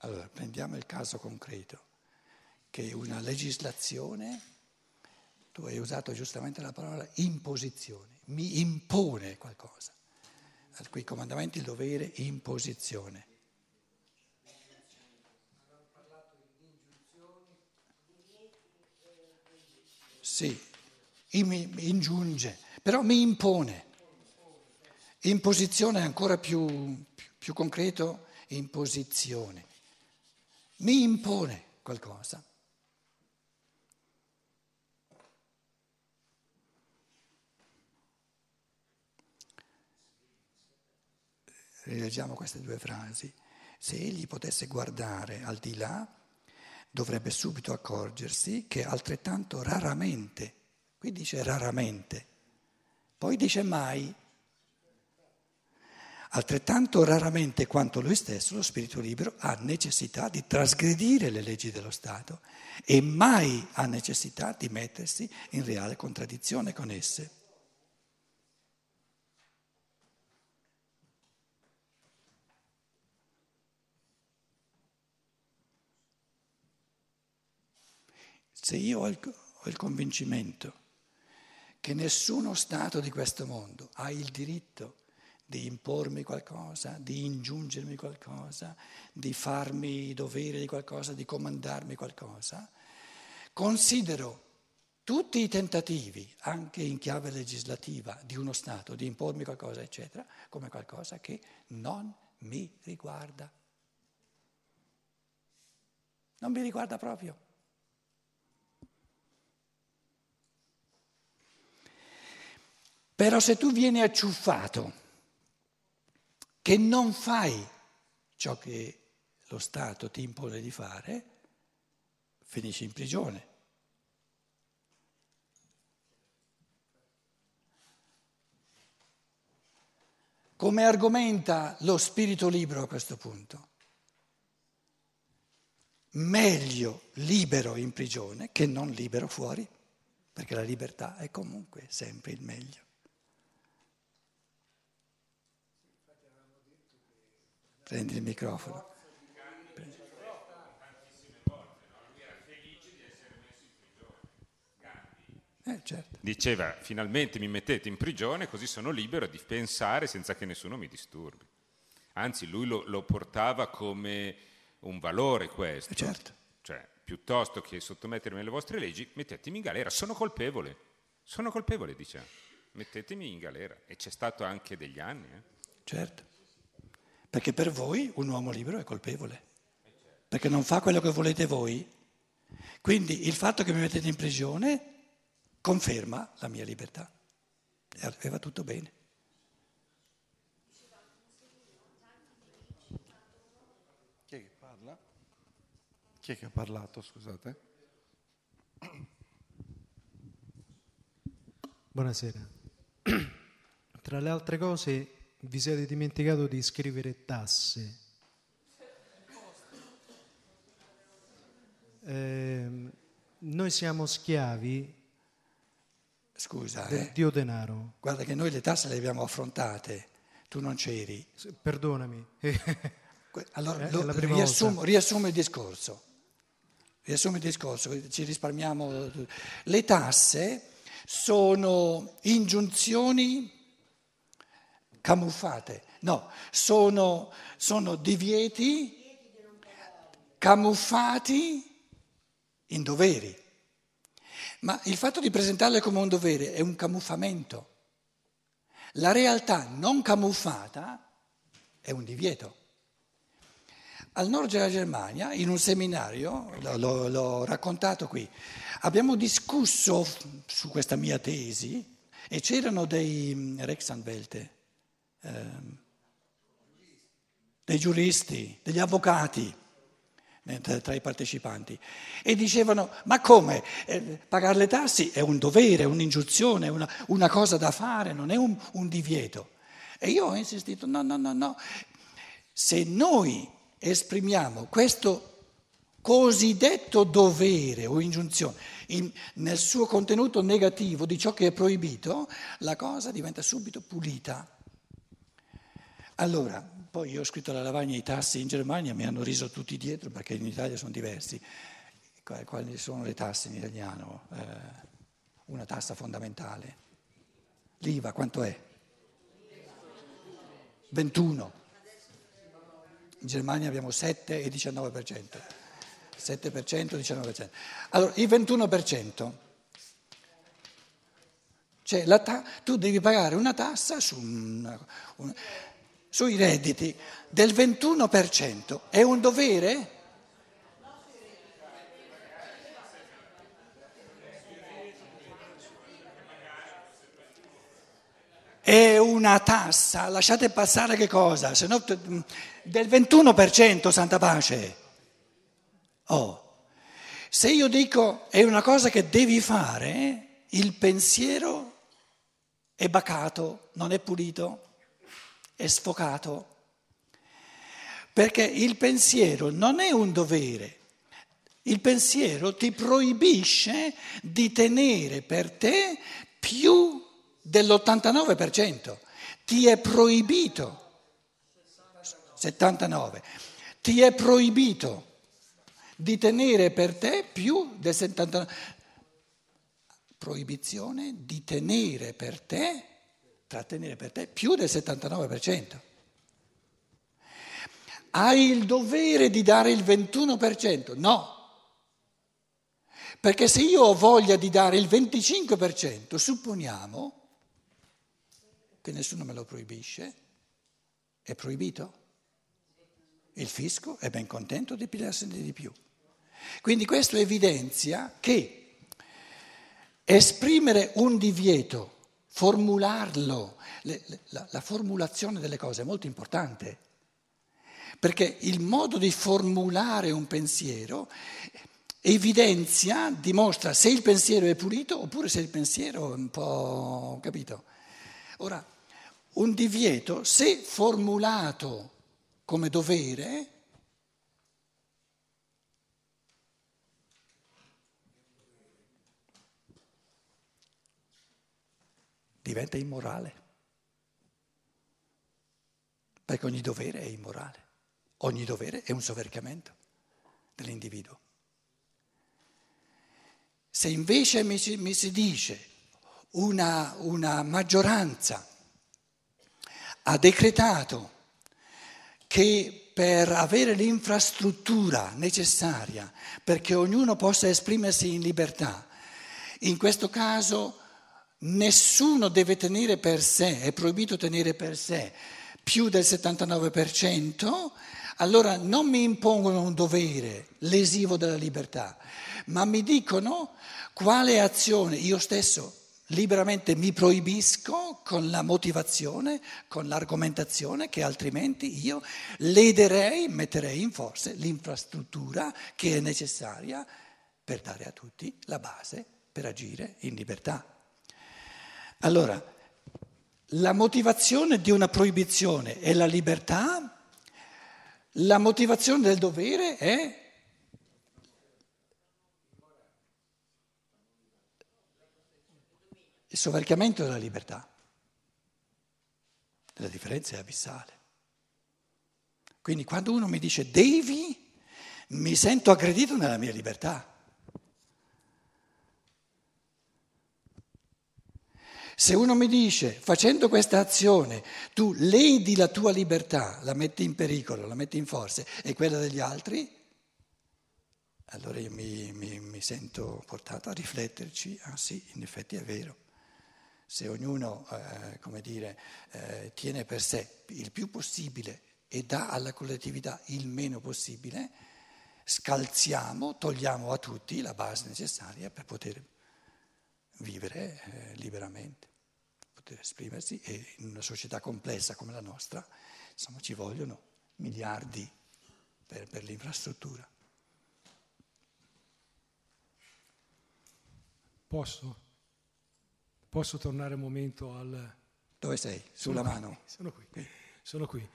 Allora, prendiamo il caso concreto, che una legislazione, tu hai usato giustamente la parola imposizione, mi impone qualcosa. Qui comandamenti, il dovere, imposizione. Sì, mi ingiunge, però mi impone. Imposizione è ancora più, più, più concreto, imposizione. Mi impone qualcosa. Rileggiamo queste due frasi. Se egli potesse guardare al di là, dovrebbe subito accorgersi che altrettanto raramente, qui dice raramente, poi dice mai, altrettanto raramente quanto lui stesso, lo spirito libero, ha necessità di trasgredire le leggi dello Stato e mai ha necessità di mettersi in reale contraddizione con esse. Se io ho il, ho il convincimento che nessuno Stato di questo mondo ha il diritto di impormi qualcosa, di ingiungermi qualcosa, di farmi dovere di qualcosa, di comandarmi qualcosa, considero tutti i tentativi, anche in chiave legislativa, di uno Stato di impormi qualcosa, eccetera, come qualcosa che non mi riguarda. Non mi riguarda proprio. Però se tu vieni acciuffato che non fai ciò che lo Stato ti impone di fare, finisci in prigione. Come argomenta lo spirito libero a questo punto? Meglio libero in prigione che non libero fuori, perché la libertà è comunque sempre il meglio. Prendi il microfono. Eh, certo. Diceva, finalmente mi mettete in prigione così sono libero di pensare senza che nessuno mi disturbi. Anzi, lui lo, lo portava come un valore questo. Eh, certo. Cioè, piuttosto che sottomettermi alle vostre leggi, mettetemi in galera. Sono colpevole. Sono colpevole, diceva. Mettetemi in galera. E c'è stato anche degli anni. Eh. Certo perché per voi un uomo libero è colpevole, perché non fa quello che volete voi. Quindi il fatto che mi mettete in prigione conferma la mia libertà e va tutto bene. Chi è che parla? Chi è che ha parlato, scusate? Buonasera. Tra le altre cose vi siete dimenticato di scrivere tasse. Eh, noi siamo schiavi Scusa, del eh. Dio denaro. Guarda che noi le tasse le abbiamo affrontate, tu non c'eri. Perdonami. allora, lo, riassumo, riassumo il discorso. Riassumo il discorso, ci risparmiamo. Le tasse sono ingiunzioni camuffate, no, sono, sono divieti camuffati in doveri. Ma il fatto di presentarle come un dovere è un camuffamento. La realtà non camuffata è un divieto. Al nord della Germania, in un seminario, l'ho, l'ho raccontato qui, abbiamo discusso su questa mia tesi e c'erano dei mm, Rechtsanwälte, Ehm, dei giuristi, degli avvocati eh, tra i partecipanti e dicevano ma come eh, pagare le tasse è un dovere, un'ingiunzione, una, una cosa da fare, non è un, un divieto. E io ho insistito no, no, no, no, se noi esprimiamo questo cosiddetto dovere o ingiunzione in, nel suo contenuto negativo di ciò che è proibito, la cosa diventa subito pulita. Allora, poi io ho scritto la lavagna i tassi in Germania, mi hanno riso tutti dietro perché in Italia sono diversi. Quali sono le tasse in italiano? Eh, una tassa fondamentale. L'IVA quanto è? 21. In Germania abbiamo 7 e 19%. 7%, 19%. Allora, il 21%. Cioè, ta- tu devi pagare una tassa su una, una, sui redditi del 21%. È un dovere? È una tassa, lasciate passare che cosa? No, del 21%, santa pace. Oh, se io dico è una cosa che devi fare, il pensiero è bacato, non è pulito, è sfocato. Perché il pensiero non è un dovere, il pensiero ti proibisce di tenere per te più dell'89%. Ti è proibito, 79, ti è proibito di tenere per te più del 79%. Proibizione di tenere per te, trattenere per te più del 79%. Hai il dovere di dare il 21%? No. Perché se io ho voglia di dare il 25%, supponiamo che nessuno me lo proibisce, è proibito. Il fisco è ben contento di pigliarsene di più. Quindi questo evidenzia che esprimere un divieto, formularlo, le, la, la formulazione delle cose è molto importante, perché il modo di formulare un pensiero evidenzia, dimostra se il pensiero è pulito oppure se il pensiero è un po'... capito? Ora, un divieto, se formulato come dovere, diventa immorale. Perché ogni dovere è immorale, ogni dovere è un soverchiamento dell'individuo. Se invece mi si, mi si dice una, una maggioranza ha decretato che per avere l'infrastruttura necessaria perché ognuno possa esprimersi in libertà, in questo caso nessuno deve tenere per sé, è proibito tenere per sé più del 79%, allora non mi impongono un dovere lesivo della libertà, ma mi dicono quale azione io stesso liberamente mi proibisco con la motivazione, con l'argomentazione che altrimenti io lederei, metterei in forse l'infrastruttura che è necessaria per dare a tutti la base per agire in libertà. Allora, la motivazione di una proibizione è la libertà, la motivazione del dovere è il soverchiamento della libertà. La differenza è abissale. Quindi quando uno mi dice devi, mi sento aggredito nella mia libertà. Se uno mi dice facendo questa azione tu ledi la tua libertà, la metti in pericolo, la metti in forza e quella degli altri, allora io mi, mi, mi sento portato a rifletterci, ah sì, in effetti è vero. Se ognuno, eh, come dire, eh, tiene per sé il più possibile e dà alla collettività il meno possibile, scalziamo, togliamo a tutti la base necessaria per poter vivere eh, liberamente, poter esprimersi e in una società complessa come la nostra, insomma, ci vogliono miliardi per, per l'infrastruttura. Posso? Posso tornare un momento al... Dove sei? Sulla sono mano. Qui, sono qui, sono qui.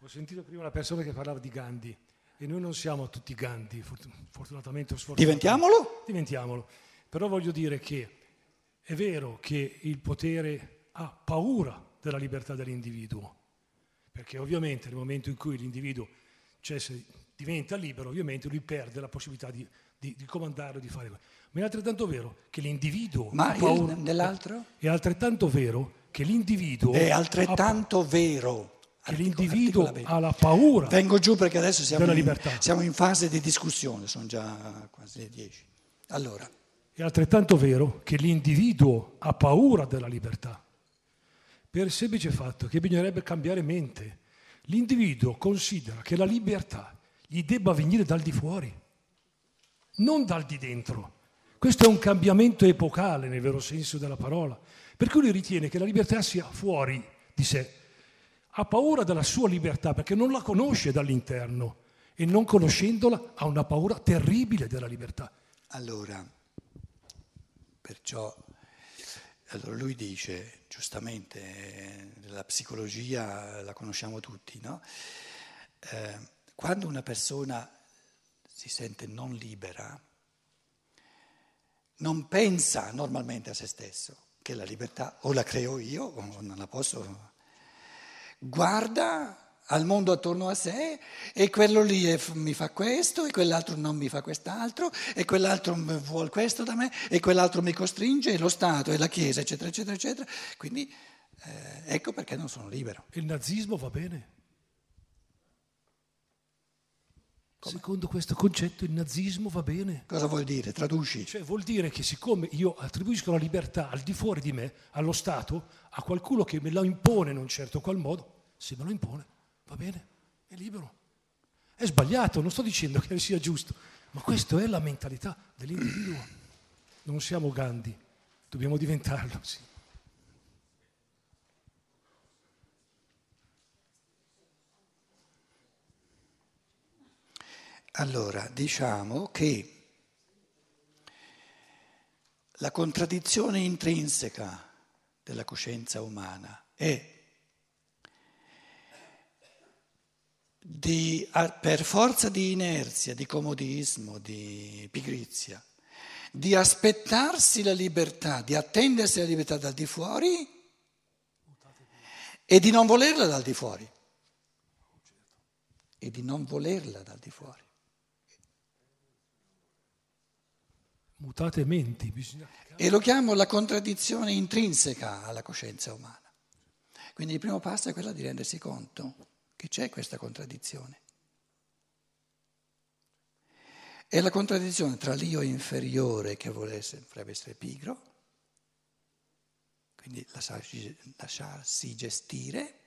Ho sentito prima una persona che parlava di Gandhi e noi non siamo tutti Gandhi, fortunatamente o sfortunatamente. Diventiamolo? Diventiamolo. Però voglio dire che è vero che il potere ha paura della libertà dell'individuo, perché ovviamente nel momento in cui l'individuo cessa, diventa libero, ovviamente lui perde la possibilità di, di, di comandare o di fare questo. Ma è altrettanto vero che l'individuo Ma ha paura. nell'altro? È altrettanto vero che l'individuo È ha- altrettanto vero. che l'individuo ha la paura Vengo giù perché adesso siamo in, siamo in fase di discussione, sono già quasi le 10. Allora, È altrettanto vero che l'individuo ha paura della libertà, per il semplice fatto che bisognerebbe cambiare mente. L'individuo considera che la libertà gli debba venire dal di fuori, non dal di dentro. Questo è un cambiamento epocale nel vero senso della parola, per cui lui ritiene che la libertà sia fuori di sé. Ha paura della sua libertà perché non la conosce dall'interno e non conoscendola ha una paura terribile della libertà. allora, perciò, allora lui dice, giustamente, eh, la psicologia la conosciamo tutti, no? Eh, quando una persona si sente non libera, non pensa normalmente a se stesso, che la libertà o la creo io o non la posso. Guarda al mondo attorno a sé e quello lì è- mi fa questo e quell'altro non mi fa quest'altro e quell'altro vuole questo da me e quell'altro mi costringe e lo Stato e la Chiesa eccetera eccetera eccetera. Quindi eh, ecco perché non sono libero. Il nazismo va bene? Secondo questo concetto il nazismo va bene. Cosa vuol dire? Traduci. Cioè vuol dire che siccome io attribuisco la libertà al di fuori di me, allo Stato, a qualcuno che me la impone in un certo qual modo, se me lo impone, va bene, è libero. È sbagliato, non sto dicendo che sia giusto, ma questa è la mentalità dell'individuo. Non siamo Gandhi, dobbiamo diventarlo, sì. Allora, diciamo che la contraddizione intrinseca della coscienza umana è di, per forza di inerzia, di comodismo, di pigrizia, di aspettarsi la libertà, di attendersi la libertà dal di fuori e di non volerla dal di fuori. E di non volerla dal di fuori. Mutate menti, bisogna... E lo chiamo la contraddizione intrinseca alla coscienza umana. Quindi il primo passo è quello di rendersi conto che c'è questa contraddizione. È la contraddizione tra l'io inferiore che vuole vorrebbe essere pigro, quindi lasciarsi, lasciarsi gestire,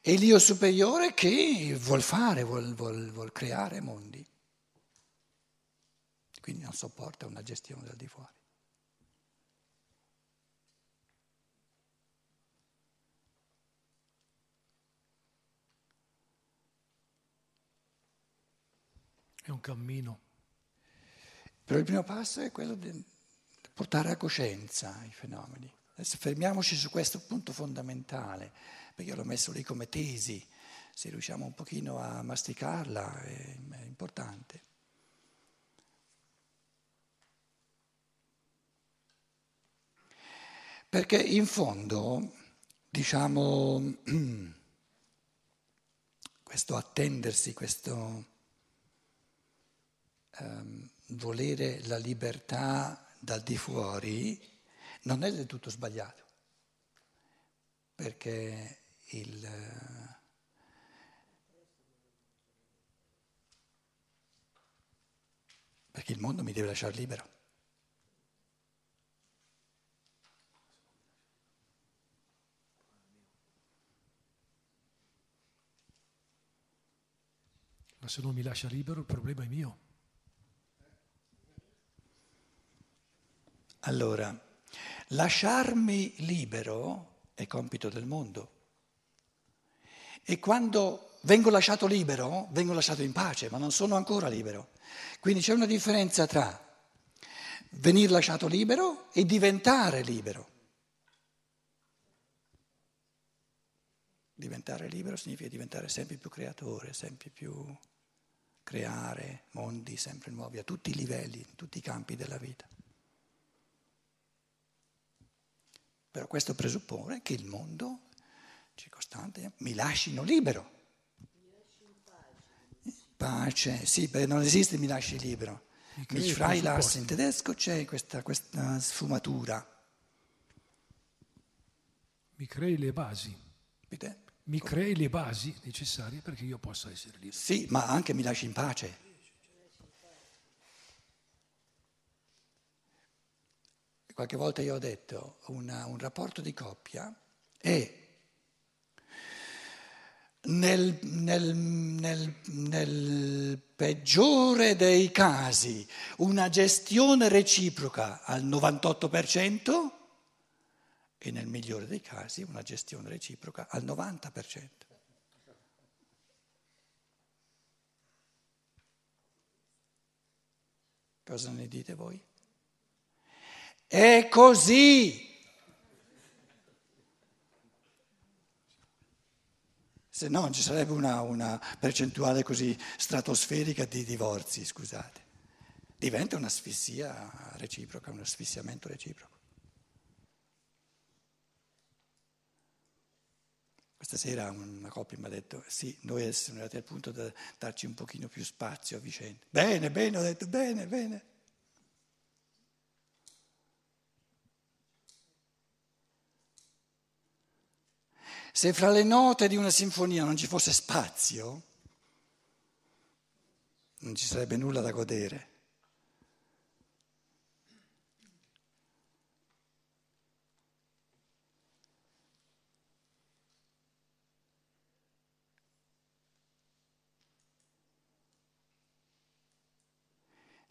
e l'io superiore che vuol fare, vuol, vuol- vuol creare mondi. Quindi non sopporta una gestione dal di fuori. È un cammino. Però il primo passo è quello di portare a coscienza i fenomeni. Adesso fermiamoci su questo punto fondamentale, perché io l'ho messo lì come tesi, se riusciamo un pochino a masticarla è, è importante. Perché in fondo, diciamo, questo attendersi, questo ehm, volere la libertà dal di fuori non è del tutto sbagliato, perché il, perché il mondo mi deve lasciare libero. Ma se non mi lascia libero il problema è mio. Allora, lasciarmi libero è compito del mondo. E quando vengo lasciato libero, vengo lasciato in pace, ma non sono ancora libero. Quindi c'è una differenza tra venire lasciato libero e diventare libero. Diventare libero significa diventare sempre più creatore, sempre più creare mondi sempre nuovi a tutti i livelli, in tutti i campi della vita. Però questo presuppone che il mondo circostante, mi lascino libero. Pace, sì, beh, non esiste mi lasci libero. Mi freilass in tedesco c'è questa, questa sfumatura. Mi crei le basi. Mi crei le basi necessarie perché io possa essere libero. Sì, ma anche mi lasci in pace. Qualche volta io ho detto una, un rapporto di coppia è nel, nel, nel, nel, peggiore dei casi una gestione reciproca al 98% e nel migliore dei casi una gestione reciproca al 90%. Cosa ne dite voi? È così. Se no non ci sarebbe una, una percentuale così stratosferica di divorzi, scusate. Diventa un'asfissia reciproca, un asfissiamento reciproco. Questa sera una coppia mi ha detto, sì, noi siamo arrivati al punto da darci un pochino più spazio a vicenda. Bene, bene, ho detto, bene, bene. Se fra le note di una sinfonia non ci fosse spazio, non ci sarebbe nulla da godere.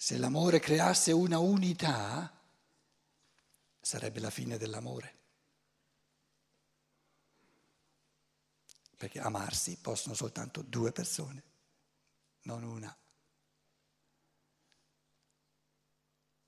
Se l'amore creasse una unità, sarebbe la fine dell'amore. Perché amarsi possono soltanto due persone, non una.